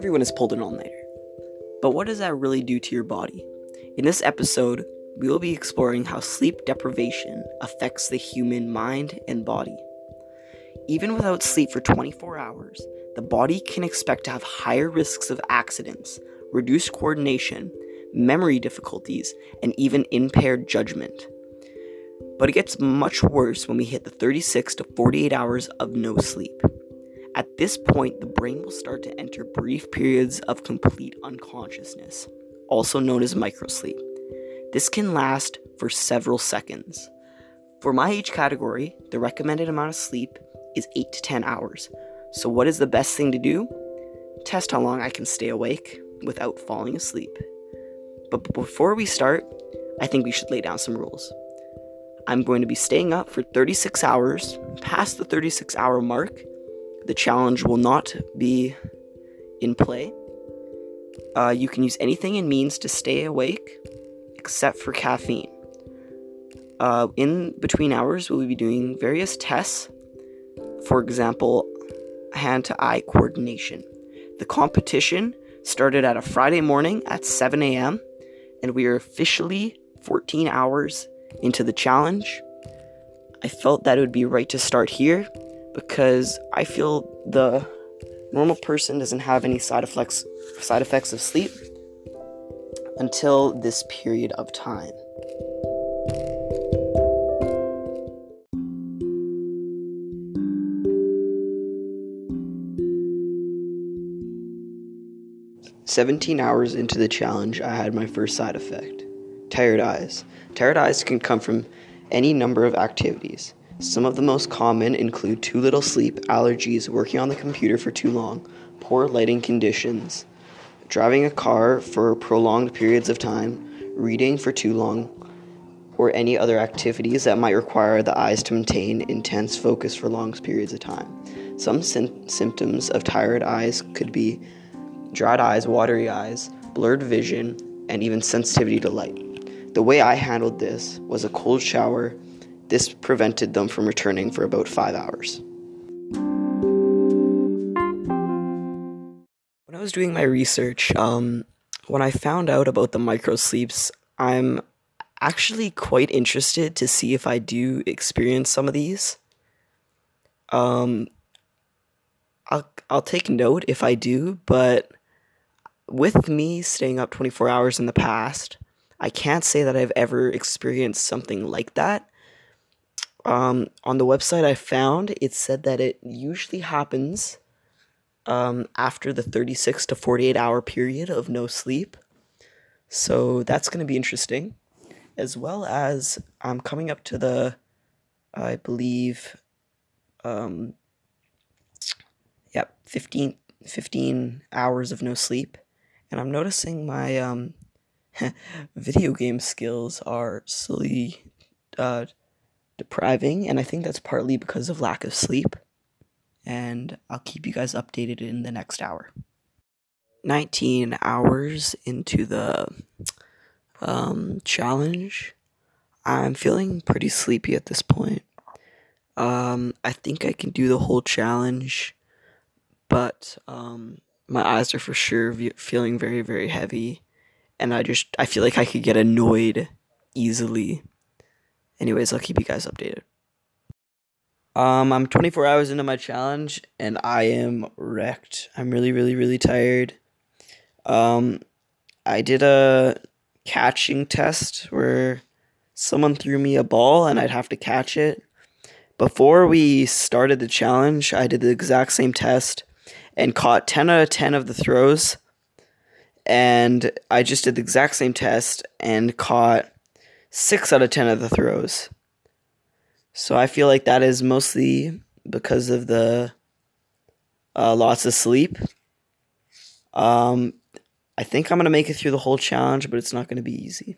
Everyone has pulled an all nighter. But what does that really do to your body? In this episode, we will be exploring how sleep deprivation affects the human mind and body. Even without sleep for 24 hours, the body can expect to have higher risks of accidents, reduced coordination, memory difficulties, and even impaired judgment. But it gets much worse when we hit the 36 to 48 hours of no sleep. At this point, the brain will start to enter brief periods of complete unconsciousness, also known as microsleep. This can last for several seconds. For my age category, the recommended amount of sleep is 8 to 10 hours. So, what is the best thing to do? Test how long I can stay awake without falling asleep. But before we start, I think we should lay down some rules. I'm going to be staying up for 36 hours. Past the 36 hour mark, the challenge will not be in play. Uh, you can use anything and means to stay awake except for caffeine. Uh, in between hours, we'll be doing various tests. For example, hand to eye coordination. The competition started at a Friday morning at 7 a.m., and we are officially 14 hours into the challenge. I felt that it would be right to start here because I feel the normal person doesn't have any side effects side effects of sleep until this period of time. Seventeen hours into the challenge, I had my first side effect tired eyes. Tired eyes can come from any number of activities. Some of the most common include too little sleep, allergies, working on the computer for too long, poor lighting conditions, driving a car for prolonged periods of time, reading for too long, or any other activities that might require the eyes to maintain intense focus for long periods of time. Some sy- symptoms of tired eyes could be dried eyes, watery eyes, blurred vision, and even sensitivity to light. The way I handled this was a cold shower this prevented them from returning for about five hours. When I was doing my research, um, when I found out about the micro sleeps, I'm actually quite interested to see if I do experience some of these. Um, I'll I'll take note if I do, but with me staying up 24 hours in the past, I can't say that I've ever experienced something like that um, on the website I found, it said that it usually happens um, after the 36 to 48 hour period of no sleep. So that's going to be interesting. As well as I'm coming up to the, I believe, um, yep, 15, 15 hours of no sleep. And I'm noticing my um, video game skills are slowly uh, depriving, and I think that's partly because of lack of sleep. And I'll keep you guys updated in the next hour. 19 hours into the um, challenge, I'm feeling pretty sleepy at this point. Um, I think I can do the whole challenge, but um, my eyes are for sure feeling very, very heavy, and I just I feel like I could get annoyed easily Anyways, I'll keep you guys updated. Um, I'm 24 hours into my challenge and I am wrecked. I'm really, really, really tired. Um, I did a catching test where someone threw me a ball and I'd have to catch it. Before we started the challenge, I did the exact same test and caught 10 out of 10 of the throws. And I just did the exact same test and caught six out of 10 of the throws. So I feel like that is mostly because of the uh, lots of sleep. Um, I think I'm going to make it through the whole challenge, but it's not going to be easy.